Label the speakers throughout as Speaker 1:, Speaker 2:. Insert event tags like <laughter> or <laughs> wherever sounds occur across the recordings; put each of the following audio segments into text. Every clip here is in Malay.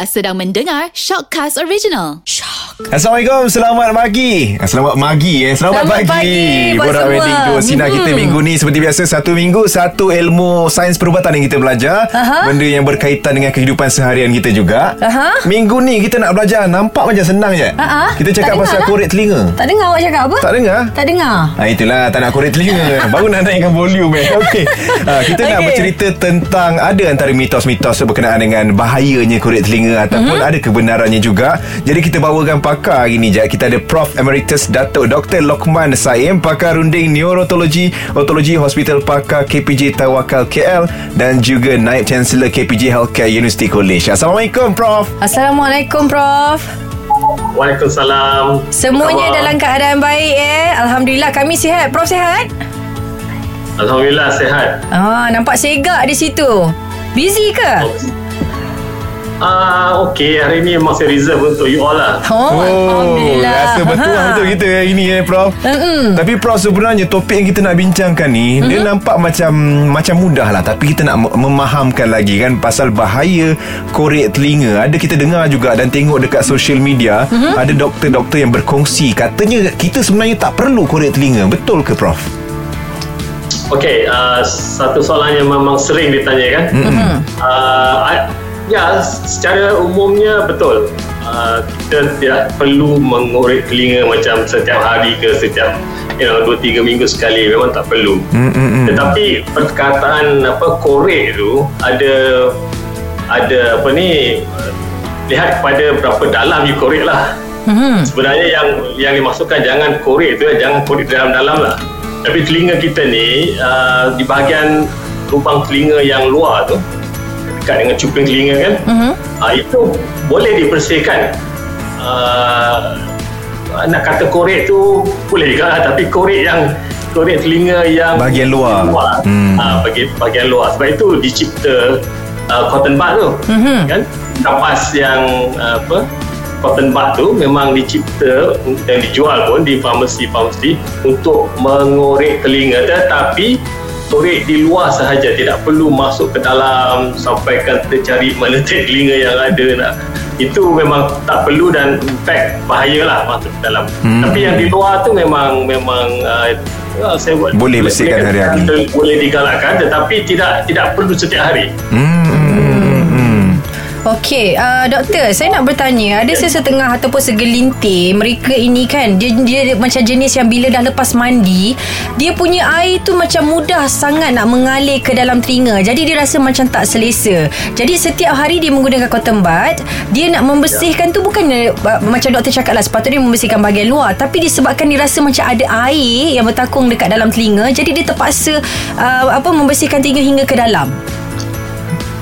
Speaker 1: Anda sedang mendengar Shockcast Original. Shock.
Speaker 2: Assalamualaikum Selamat pagi Ah, Selamat pagi eh Selamat,
Speaker 3: Selamat pagi buat
Speaker 2: Borak
Speaker 3: semua.
Speaker 2: Wedding tu Sinar
Speaker 3: Hmm.
Speaker 2: kita minggu ni Seperti biasa Satu minggu Satu ilmu Sains perubatan yang kita belajar
Speaker 3: Aha.
Speaker 2: Benda yang berkaitan Dengan kehidupan seharian kita juga
Speaker 3: Aha.
Speaker 2: Minggu ni kita nak belajar Nampak macam senang je
Speaker 3: Aha.
Speaker 2: Kita cakap
Speaker 3: Tak
Speaker 2: pasal
Speaker 3: lah.
Speaker 2: korek telinga
Speaker 3: Tak dengar awak cakap apa?
Speaker 2: Tak dengar?
Speaker 3: Tak dengar.
Speaker 2: Ha, itulah tak nak korek telinga Baru nak naikkan volume eh. Okey. Ha, kita nak
Speaker 3: Okey.
Speaker 2: bercerita tentang Ada antara mitos-mitos Berkenaan dengan bahayanya korek telinga Ataupun
Speaker 3: Mhm.
Speaker 2: ada kebenarannya juga Jadi kita bawakan pakar hari ni Jad. Kita ada Prof. Emeritus Datuk Dr. Lokman Saim Pakar runding Neurologi Otologi Hospital Pakar KPJ Tawakal KL Dan juga Naib Chancellor KPJ Healthcare University College Assalamualaikum Prof
Speaker 3: Assalamualaikum Prof.
Speaker 4: Waalaikumsalam.
Speaker 3: Semuanya
Speaker 4: khabar?
Speaker 3: dalam keadaan baik eh. Alhamdulillah kami sihat. Prof sihat?
Speaker 4: Alhamdulillah sehat.
Speaker 3: Ah, nampak segak di situ. Busy ke?
Speaker 4: Ah, okey, hari ni memang saya reserve untuk you all lah.
Speaker 3: Oh, Alhamdulillah.
Speaker 2: Rasa betul
Speaker 3: Ha.
Speaker 2: betul kita hari ni eh Prof
Speaker 3: Mm-mm.
Speaker 2: Tapi Prof sebenarnya topik yang kita nak bincangkan ni mm-hmm. Dia nampak macam macam mudah lah Tapi kita nak mem- memahamkan lagi kan Pasal bahaya korek telinga Ada kita dengar juga dan tengok dekat social media mm-hmm. Ada doktor-doktor yang berkongsi Katanya kita sebenarnya tak perlu korek telinga Betul ke Prof?
Speaker 4: Okey, uh, satu soalan yang memang sering ditanya kan.
Speaker 2: Mm-hmm.
Speaker 4: Uh, I- ya, secara umumnya betul. Uh, kita tidak perlu mengorek telinga macam setiap hari ke setiap you know, 2-3 minggu sekali. Memang tak perlu.
Speaker 2: Mm-mm.
Speaker 4: Tetapi perkataan apa korek tu ada ada apa ni uh, lihat kepada berapa dalam you korek lah.
Speaker 3: Mhm.
Speaker 4: Sebenarnya yang yang dimasukkan jangan korek tu jangan korek dalam-dalam lah. Tapi telinga kita ni uh, di bahagian lubang telinga yang luar tu dekat dengan cuping telinga kan
Speaker 3: Mhm.
Speaker 4: uh, itu boleh dibersihkan. Uh, nak kata korek tu boleh juga lah, tapi korek yang korek telinga yang
Speaker 2: Bahagian luar.
Speaker 4: luar
Speaker 2: Hmm.
Speaker 4: uh, bahagian, bahagian luar sebab itu dicipta uh, cotton bud tu
Speaker 3: Mhm.
Speaker 4: kan kapas yang uh, apa cotton bud tu memang dicipta dan dijual pun di farmasi-farmasi untuk mengorek telinga tetapi korek di luar sahaja tidak perlu masuk ke dalam sampaikan kita cari mana <laughs> telinga yang ada nak itu memang tak perlu dan in fact bahayalah masuk ke dalam
Speaker 2: Hmm.
Speaker 4: tapi yang di luar tu memang memang uh, uh, saya buat
Speaker 2: Boleh bersihkan hari-hari.
Speaker 4: boleh digalakkan tetapi tidak tidak perlu setiap hari
Speaker 2: hmm, hmm, hmm.
Speaker 3: Okey, uh, doktor, saya nak bertanya, ada sesetengah ataupun segelintir mereka ini kan, dia, dia macam jenis yang bila dah lepas mandi, dia punya air tu macam mudah sangat nak mengalir ke dalam telinga. Jadi dia rasa macam tak selesa. Jadi setiap hari dia menggunakan cotton bud, dia nak membersihkan tu bukannya uh, macam doktor cakap lah, sepatutnya membersihkan bahagian luar, tapi disebabkan dia rasa macam ada air yang bertakung dekat dalam telinga, jadi dia terpaksa uh, apa membersihkan telinga hingga ke dalam.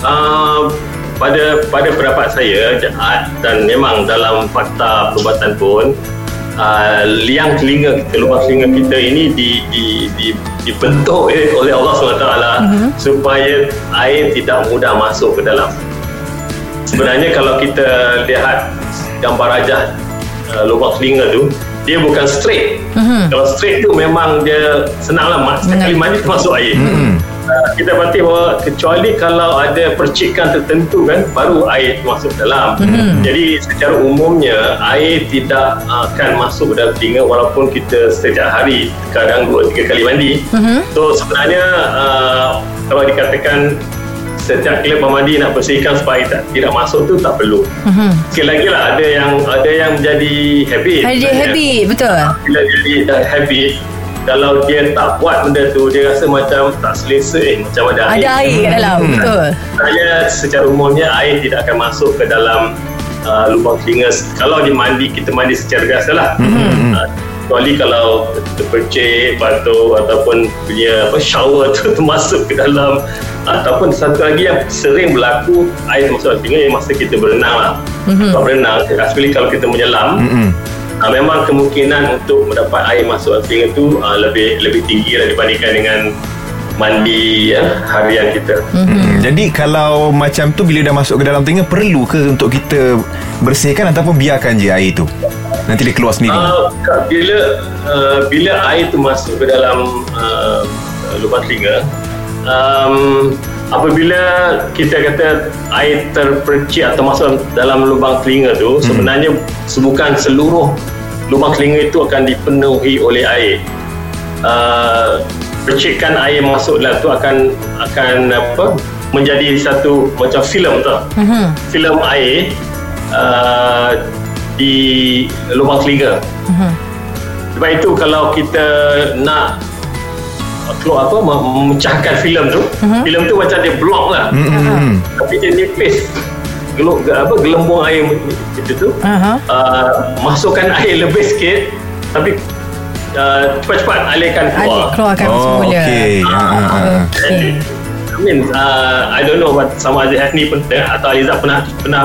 Speaker 4: Uh, pada pada pendapat saya uh, dan memang dalam fakta perubatan pun uh, liang telinga kita lubang telinga kita ini di, di, di, dibentuk eh, <laughs> oleh Allah SWT mm-hmm. supaya air tidak mudah masuk ke dalam sebenarnya kalau kita lihat gambar rajah uh, lubang telinga tu dia bukan straight
Speaker 3: Mhm.
Speaker 4: kalau straight tu memang dia senang lah mak- sekali mandi masuk air
Speaker 2: Hmm.
Speaker 4: Uh, kita berarti bahawa kecuali kalau ada percikan tertentu kan baru air masuk dalam
Speaker 3: Mhm.
Speaker 4: jadi secara umumnya air tidak uh, akan masuk dalam telinga walaupun kita setiap hari kadang dua tiga kali mandi
Speaker 3: Mhm.
Speaker 4: so sebenarnya uh, kalau dikatakan setiap kali mandi nak bersihkan supaya tak, tidak masuk tu tak perlu
Speaker 3: Mhm.
Speaker 4: sekali lagi lah ada yang ada yang menjadi habit
Speaker 3: Ada
Speaker 4: Sebenarnya
Speaker 3: habit, betul.
Speaker 4: bila jadi dah habit kalau dia tak buat benda tu dia rasa macam tak selesa eh macam ada air
Speaker 3: Ada air kat dalam
Speaker 2: Hmm.
Speaker 3: Betul
Speaker 4: saya secara umumnya air tidak akan masuk ke dalam uh, lubang telinga kalau dia mandi kita mandi secara biasa lah
Speaker 2: Hmm.
Speaker 4: uh, kecuali kalau terpercik batuk ataupun punya apa shower <laughs> tu termasuk ke dalam ataupun satu lagi yang sering berlaku air masuk dalam telinga yang masa kita berenang lah
Speaker 3: Mhm.
Speaker 4: sebab berenang especially kalau kita menyelam
Speaker 2: Hmm.
Speaker 4: Uh, memang kemungkinan untuk mendapat air masuk dalam telinga tu uh, lebih lebih tinggi lah dibandingkan dengan mandi ya, harian kita.
Speaker 2: Hmm. Jadi kalau macam tu bila dah masuk ke dalam telinga perlu ke untuk kita bersihkan ataupun biarkan je air tu? Nanti dia keluar sendiri.
Speaker 4: Uh, bila uh, bila air tu masuk ke dalam uh, lubang telinga, um, apabila kita kata air terpercik atau masuk dalam lubang telinga tu sebenarnya bukan seluruh lubang telinga itu akan dipenuhi oleh air uh, percikan air masuk dalam tu akan akan apa menjadi satu macam filem tu
Speaker 3: Mhm.
Speaker 4: filem air uh, di lubang telinga
Speaker 3: Mhm.
Speaker 4: sebab itu kalau kita nak keluar apa mem- memecahkan filem tu
Speaker 3: Mhm.
Speaker 4: filem tu macam dia block lah
Speaker 2: Mm-mm.
Speaker 4: tapi dia nipis Gelu, apa gelembung air itu tu
Speaker 3: Aha.
Speaker 4: uh, masukkan air lebih sikit tapi uh, cepat-cepat alirkan
Speaker 3: Alik
Speaker 4: keluar
Speaker 3: keluarkan
Speaker 2: Oh,
Speaker 3: semula
Speaker 2: okey. Ha, ha, ha.
Speaker 3: Okey.
Speaker 4: I mean uh, I don't know what sama ada Hasni pun atau Aliza pernah pernah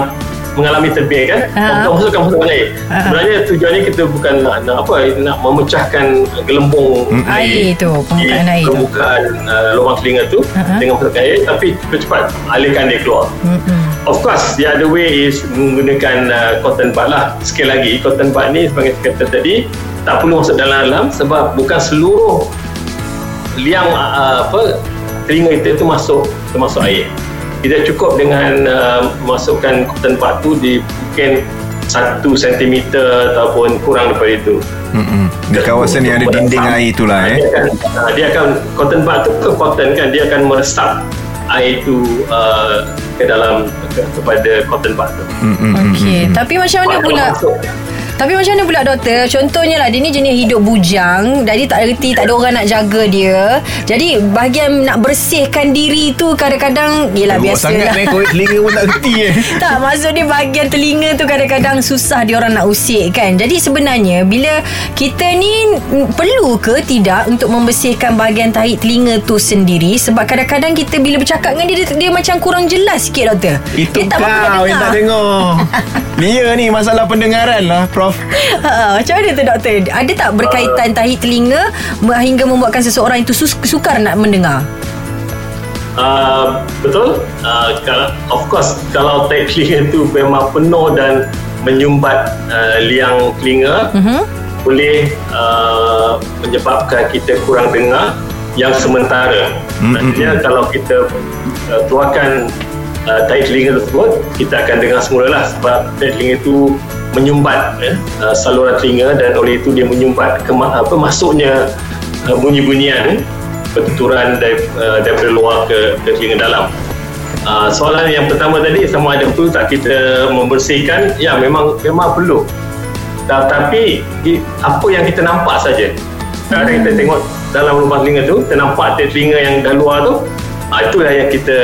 Speaker 4: mengalami terbih kan uh-huh. masukkan masukkan air
Speaker 3: Ah.
Speaker 4: sebenarnya tujuannya kita bukan nak, nak apa nak memecahkan gelembung
Speaker 2: Mm.
Speaker 3: Air tu, permukaan
Speaker 4: di
Speaker 3: air tu.
Speaker 4: permukaan uh, lubang telinga tu
Speaker 3: Ah.
Speaker 4: dengan masukkan air tapi cepat-cepat alirkan dia keluar
Speaker 3: Mm-mm.
Speaker 4: Of course, the other way is menggunakan uh, cotton bud lah. Sekali lagi, cotton bud ni sebagai kata tadi, tak perlu masuk dalam-dalam sebab bukan seluruh liang uh, apa telinga kita tu masuk termasuk air. Kita cukup dengan uh, masukkan cotton bud tu di mungkin 1 cm ataupun kurang daripada itu.
Speaker 2: Mm-mm. Di kawasan yang ada dinding air itulah eh.
Speaker 4: Dia akan, uh, dia akan cotton bud tu ke cotton kan dia akan meresap air itu uh, ke dalam ke, kepada cotton bud tu.
Speaker 2: Mm-mm.
Speaker 3: Okey, tapi macam mana pula? Tapi macam mana pula doktor? Contohnya lah dia ni jenis hidup bujang, jadi tak reti tak ada orang nak jaga dia. Jadi bahagian nak bersihkan diri tu kadang-kadang yelah biasa
Speaker 2: sangat
Speaker 3: lah.
Speaker 2: eh Korek telinga pun tak reti eh <laughs>
Speaker 3: tak maksud dia bahagian telinga tu kadang-kadang susah dia orang nak usik kan. Jadi sebenarnya bila kita ni perlu ke tidak untuk membersihkan bahagian tahi telinga tu sendiri sebab kadang-kadang kita bila bercakap dengan dia dia, dia macam kurang jelas sikit doktor.
Speaker 2: Itu
Speaker 3: dia tak
Speaker 2: kau yang tak dengar <laughs> Dia ni masalah pendengaran lah Prof <laughs>
Speaker 3: Ha, macam mana tu doktor? Ada tak berkaitan tahi telinga hingga membuatkan seseorang itu sus- sukar nak mendengar?
Speaker 4: Uh, betul. Uh, kalau, of course, kalau tahi telinga itu memang penuh dan menyumbat uh, liang telinga,
Speaker 3: Mhm.
Speaker 4: boleh uh, menyebabkan kita kurang dengar yang sementara.
Speaker 2: Mm,
Speaker 4: Maksudnya kalau kita uh, keluarkan uh, tahi telinga tersebut, kita akan dengar semula lah sebab tahi telinga itu menyumbat ya, uh, saluran telinga dan oleh itu dia menyumbat kema- apa masuknya uh, bunyi-bunyian bertuturan dari, uh, daripada luar ke, ke telinga dalam. Uh, soalan yang pertama tadi sama ada perlu tak kita membersihkan? Ya memang memang perlu. Tetapi di- apa yang kita nampak saja. Kadang kita tengok dalam lubang telinga tu, kita nampak telinga yang dah luar tu, itulah yang kita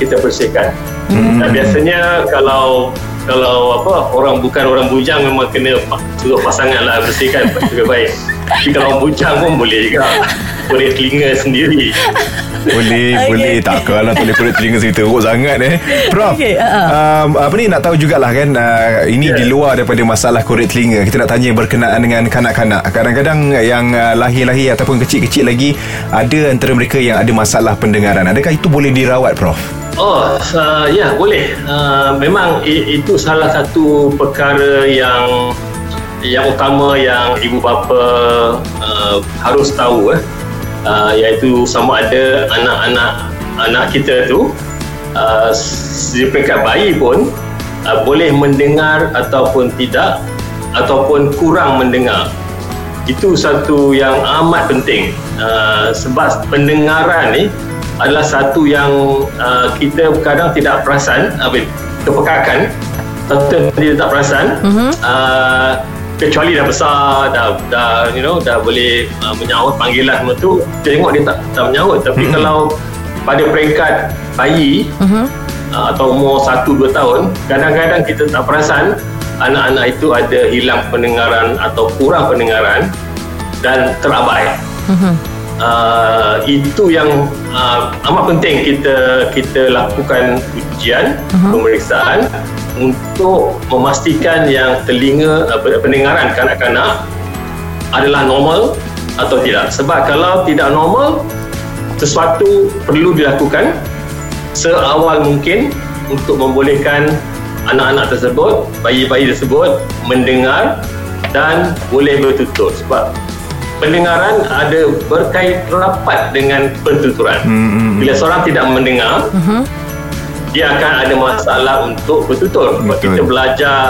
Speaker 4: kita bersihkan. Dan biasanya kalau kalau apa orang bukan orang bujang memang kena suruh pasangan lah bersihkan <laughs> lebih baik. Tapi kalau bujang pun boleh juga. Boleh telinga sendiri.
Speaker 2: Boleh <laughs>
Speaker 3: Okey.
Speaker 2: Boleh Tak kalau tak boleh korek telinga sendiri Teruk sangat eh Prof
Speaker 3: Okey, uh-uh.
Speaker 2: um, Apa ni nak tahu jugalah kan uh, Ini
Speaker 4: Ya.
Speaker 2: di luar daripada masalah korek telinga Kita nak tanya berkenaan dengan kanak-kanak Kadang-kadang yang uh, lahir-lahir Ataupun kecil-kecil lagi Ada antara mereka yang ada masalah pendengaran Adakah itu boleh dirawat Prof?
Speaker 4: Oh, uh, ya boleh. Uh, memang i- itu salah satu perkara yang yang utama yang ibu bapa uh, harus tahu eh. Uh, iaitu sama ada anak-anak anak kita tu uh, di peringkat bayi pun uh, boleh mendengar ataupun tidak ataupun kurang mendengar itu satu yang amat penting uh, sebab pendengaran ni adalah satu yang uh, kita kadang tidak perasan apa kepekakan yang kita tak perasan
Speaker 3: Mhm.
Speaker 4: uh, kecuali dah besar dah dah you know dah boleh uh, menyaut panggilan semua tu kita tengok dia tak tak menyaut tapi
Speaker 2: Mhm.
Speaker 4: kalau pada peringkat bayi
Speaker 3: Mhm.
Speaker 4: uh, atau umur 1-2 tahun kadang-kadang kita tak perasan anak-anak itu ada hilang pendengaran atau kurang pendengaran dan terabai
Speaker 3: Mhm.
Speaker 4: Uh, itu yang uh, amat penting kita kita lakukan ujian
Speaker 3: Mhm.
Speaker 4: pemeriksaan untuk memastikan yang telinga uh, pendengaran kanak-kanak adalah normal atau tidak sebab kalau tidak normal sesuatu perlu dilakukan seawal mungkin untuk membolehkan anak-anak tersebut bayi-bayi tersebut mendengar dan boleh bertutur sebab pendengaran ada berkait rapat dengan pentuturan.
Speaker 2: Hmm,
Speaker 4: Bila seorang tidak mendengar, dia akan ada masalah untuk bertutur. Sebab
Speaker 2: Betul.
Speaker 4: kita belajar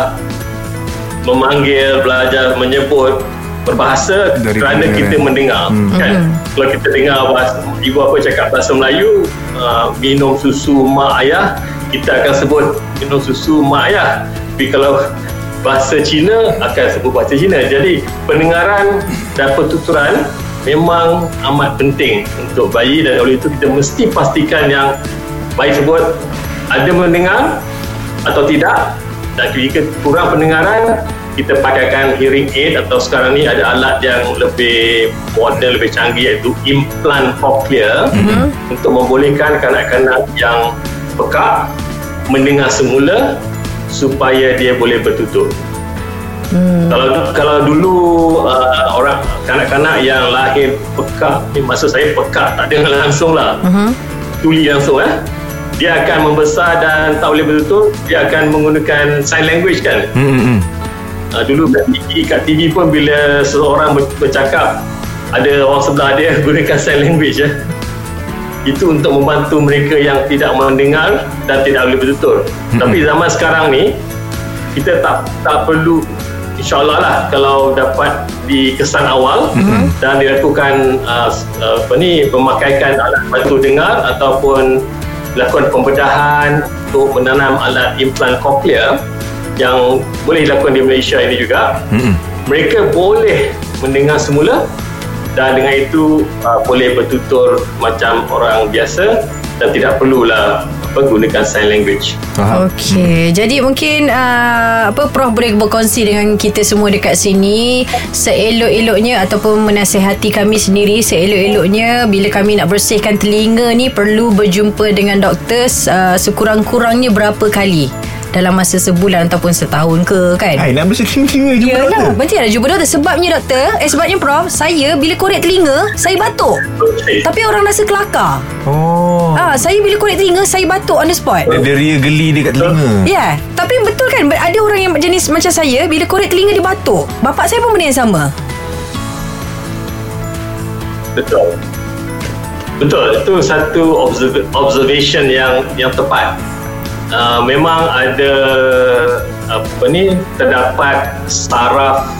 Speaker 4: memanggil, belajar menyebut berbahasa
Speaker 2: Dari
Speaker 4: kerana
Speaker 2: pendengaran.
Speaker 4: kita mendengar kan kalau kita dengar bahasa, ibu apa cakap bahasa Melayu uh, minum susu mak ayah kita akan sebut minum susu mak ayah tapi kalau bahasa Cina akan sebut bahasa Cina. Jadi pendengaran dan pertuturan memang amat penting untuk bayi dan oleh itu kita mesti pastikan yang bayi tersebut ada mendengar atau tidak. Dan jika kurang pendengaran kita pakaikan hearing aid atau sekarang ni ada alat yang lebih modern lebih canggih iaitu implant cochlear. Mm-hmm. untuk membolehkan kanak-kanak yang pekak mendengar semula supaya dia boleh bertutur. Hmm. Kalau kalau dulu uh, orang kanak-kanak yang lahir pekak, ni maksud saya pekak tak dengar langsung lah. Uh-huh. Tuli langsung eh. Dia akan membesar dan tak boleh bertutur, dia akan menggunakan sign language kan.
Speaker 2: Hmm, hmm, hmm.
Speaker 4: Uh, dulu kat TV, kat TV pun bila seseorang ber- bercakap ada orang sebelah dia <laughs> gunakan sign language ya. Itu untuk membantu mereka yang tidak mendengar dan tidak boleh bertutur. Mm-hmm. Tapi zaman sekarang ni kita tak tak perlu insyaallah lah kalau dapat di kesan awal mm-hmm. dan dilakukan uh, uh, apa ni pemakaikan alat bantu dengar ataupun lakukan pembedahan untuk menanam alat implant cochlear yang boleh dilakukan di Malaysia ini juga
Speaker 2: Mm-mm.
Speaker 4: mereka boleh mendengar semula dan dengan itu uh, boleh bertutur macam orang biasa dan tidak perlulah apa, gunakan sign language.
Speaker 3: Okey, jadi mungkin uh, apa Prof boleh berkongsi dengan kita semua dekat sini seelok-eloknya ataupun menasihati kami sendiri seelok-eloknya bila kami nak bersihkan telinga ni perlu berjumpa dengan doktor uh, sekurang-kurangnya berapa kali dalam masa sebulan ataupun setahun ke kan?
Speaker 2: Hai, nak bersih telinga jumpa
Speaker 3: Yalah,
Speaker 2: doktor.
Speaker 3: penting ada jumpa doktor Sebabnya doktor Eh sebabnya prof Saya bila korek telinga Saya batuk
Speaker 4: Okay.
Speaker 3: Tapi orang rasa kelakar
Speaker 2: Oh.
Speaker 3: Ah, Saya bila korek telinga Saya batuk on the spot
Speaker 2: Dia ria geli dekat telinga.
Speaker 3: Ya, yeah. tapi betul kan ada orang yang jenis macam saya bila korek telinga dia batuk. Bapak saya pun benda yang sama.
Speaker 4: Betul. Betul, itu satu observ- observation yang yang tepat. Uh, memang ada apa ni terdapat saraf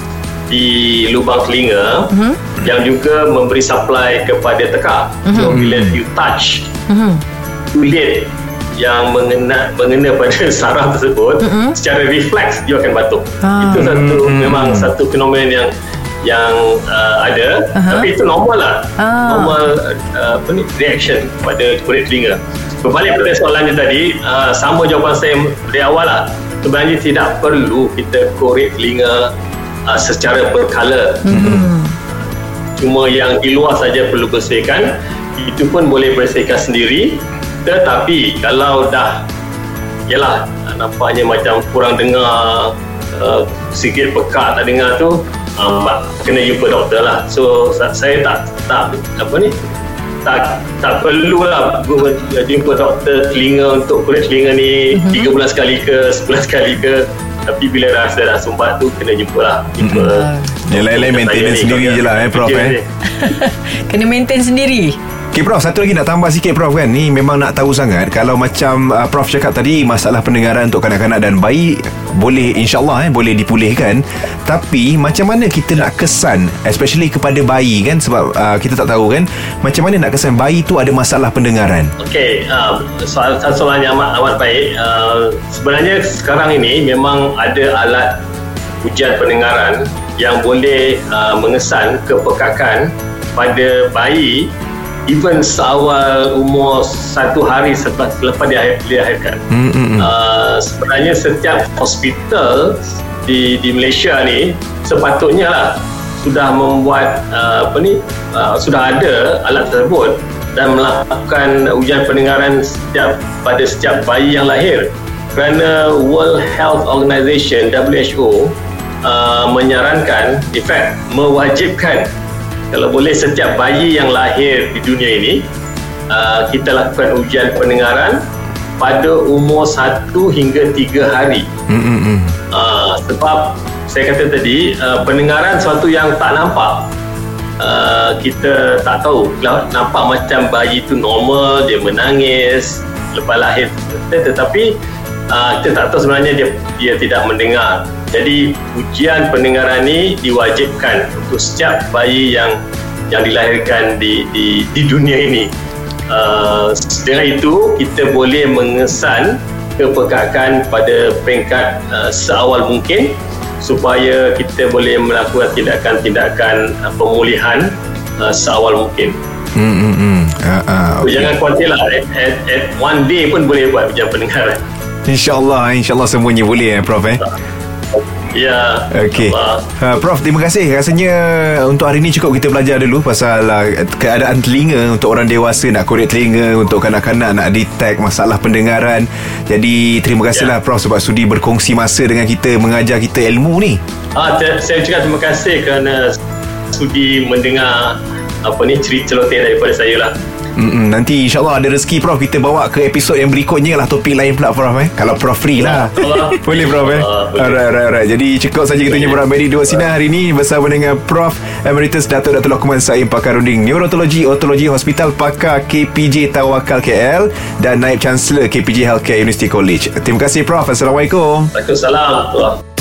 Speaker 4: di lubang telinga uh-huh. yang juga memberi supply kepada tekak. Uh-huh. So bila you touch
Speaker 3: Mhm.
Speaker 4: kulit yang mengena mengena pada <laughs> saraf tersebut uh-huh. secara refleks dia akan batuk.
Speaker 3: Ah.
Speaker 4: Itu satu memang satu fenomen yang yang uh, ada.
Speaker 3: Aha.
Speaker 4: tapi itu normal lah.
Speaker 3: Ah.
Speaker 4: normal uh, apa ni reaction pada kulit telinga. Berbalik pada soalannya tadi uh, sama jawapan saya dari awal lah. Sebenarnya tidak perlu kita korek telinga uh, secara berkala.
Speaker 3: Hmm.
Speaker 4: cuma yang di luar saja perlu bersihkan. Itu pun boleh bersihkan sendiri. Tetapi kalau dah yalah nampaknya macam kurang dengar uh, sikit pekak tak dengar tu um, kena jumpa doktor lah. So sa- saya tak tak apa ni? Tak tak perlu lah gu- jumpa doktor telinga untuk kulit telinga ni
Speaker 3: Mhm.
Speaker 4: tiga bulan sekali ke sebulan sekali ke. Tapi bila rasa dah sumbat tu kena jumpa lah. Jumpa
Speaker 2: Yang lain-lain maintenance
Speaker 4: ni,
Speaker 2: sendiri je lah, eh, Prof, eh. <laughs>
Speaker 3: Kena maintain sendiri.
Speaker 2: Okay Prof Satu lagi nak tambah sikit Prof kan? Ni memang nak tahu sangat Kalau macam uh, Prof cakap tadi Masalah pendengaran Untuk kanak-kanak dan bayi Boleh insyaAllah eh, Boleh dipulihkan. Tapi Macam mana kita nak kesan Especially kepada bayi kan? Sebab uh, kita tak tahu kan? Macam mana nak kesan Bayi tu ada masalah pendengaran?
Speaker 4: Okey, uh, soal soalan yang amat, amat baik. Uh, sebenarnya sekarang ini memang ada alat ujian pendengaran yang boleh uh, mengesan kepekakan pada bayi even seawal umur satu hari selepas, selepas dia dilahirkan.
Speaker 2: hmm, hmm, hmm.
Speaker 4: Uh, sebenarnya setiap hospital di di Malaysia ni sepatutnya lah sudah membuat uh, apa ni uh, sudah ada alat tersebut dan melakukan ujian pendengaran setiap pada setiap bayi yang lahir kerana World Health Organization WHO uh, menyarankan in fact mewajibkan kalau boleh setiap bayi yang lahir di dunia ini uh, kita lakukan ujian pendengaran pada umur 1 hingga 3 hari
Speaker 2: Hmm, hmm, hmm.
Speaker 4: uh, sebab saya kata tadi uh, pendengaran sesuatu yang tak nampak uh, kita tak tahu Lah, nampak macam bayi tu normal dia menangis lepas lahir tetapi uh, kita tak tahu sebenarnya dia dia tidak mendengar jadi ujian pendengaran ni diwajibkan untuk setiap bayi yang yang dilahirkan di di, di dunia ini uh, dengan itu kita boleh mengesan kepekakan pada peringkat uh, seawal mungkin supaya kita boleh melakukan tindakan-tindakan uh, pemulihan uh, seawal mungkin.
Speaker 2: Hmm, hmm, hmm. Uh, uh,
Speaker 4: So,
Speaker 2: okay.
Speaker 4: jangan khawatir lah. At, at, at one day pun boleh buat ujian pendengaran.
Speaker 2: InsyaAllah InsyaAllah semuanya boleh eh Prof eh
Speaker 4: Ya.
Speaker 2: Okey. Uh, Prof, terima kasih. Rasanya untuk hari ini cukup kita belajar dulu pasal uh, keadaan telinga untuk orang dewasa nak korek telinga, untuk kanak-kanak nak detect masalah pendengaran. Jadi terima kasihlah
Speaker 4: Ya.
Speaker 2: Prof sebab sudi berkongsi masa dengan kita mengajar kita ilmu ni.
Speaker 4: Ah, te- saya juga terima kasih kerana sudi mendengar apa ni cerita celoteh daripada saya lah.
Speaker 2: Mm-mm, nanti insyaAllah ada rezeki Prof. Kita bawa ke episod yang berikutnya lah Topik lain pula Prof eh. Kalau Prof free lah. <laughs> Boleh Prof eh. Alright alright alright Jadi cukup saja kita punya Borak Beri Dua Sinar hari ini Bersama dengan Prof. Emeritus Dato' Dato' Lokman Saim Pakar Runding Neurologi Otologi Hospital Pakar KPJ Tawakal KL Dan Naib Chancellor KPJ Healthcare University College. Terima kasih Prof. Assalamualaikum.
Speaker 4: Waalaikumsalam. Allah.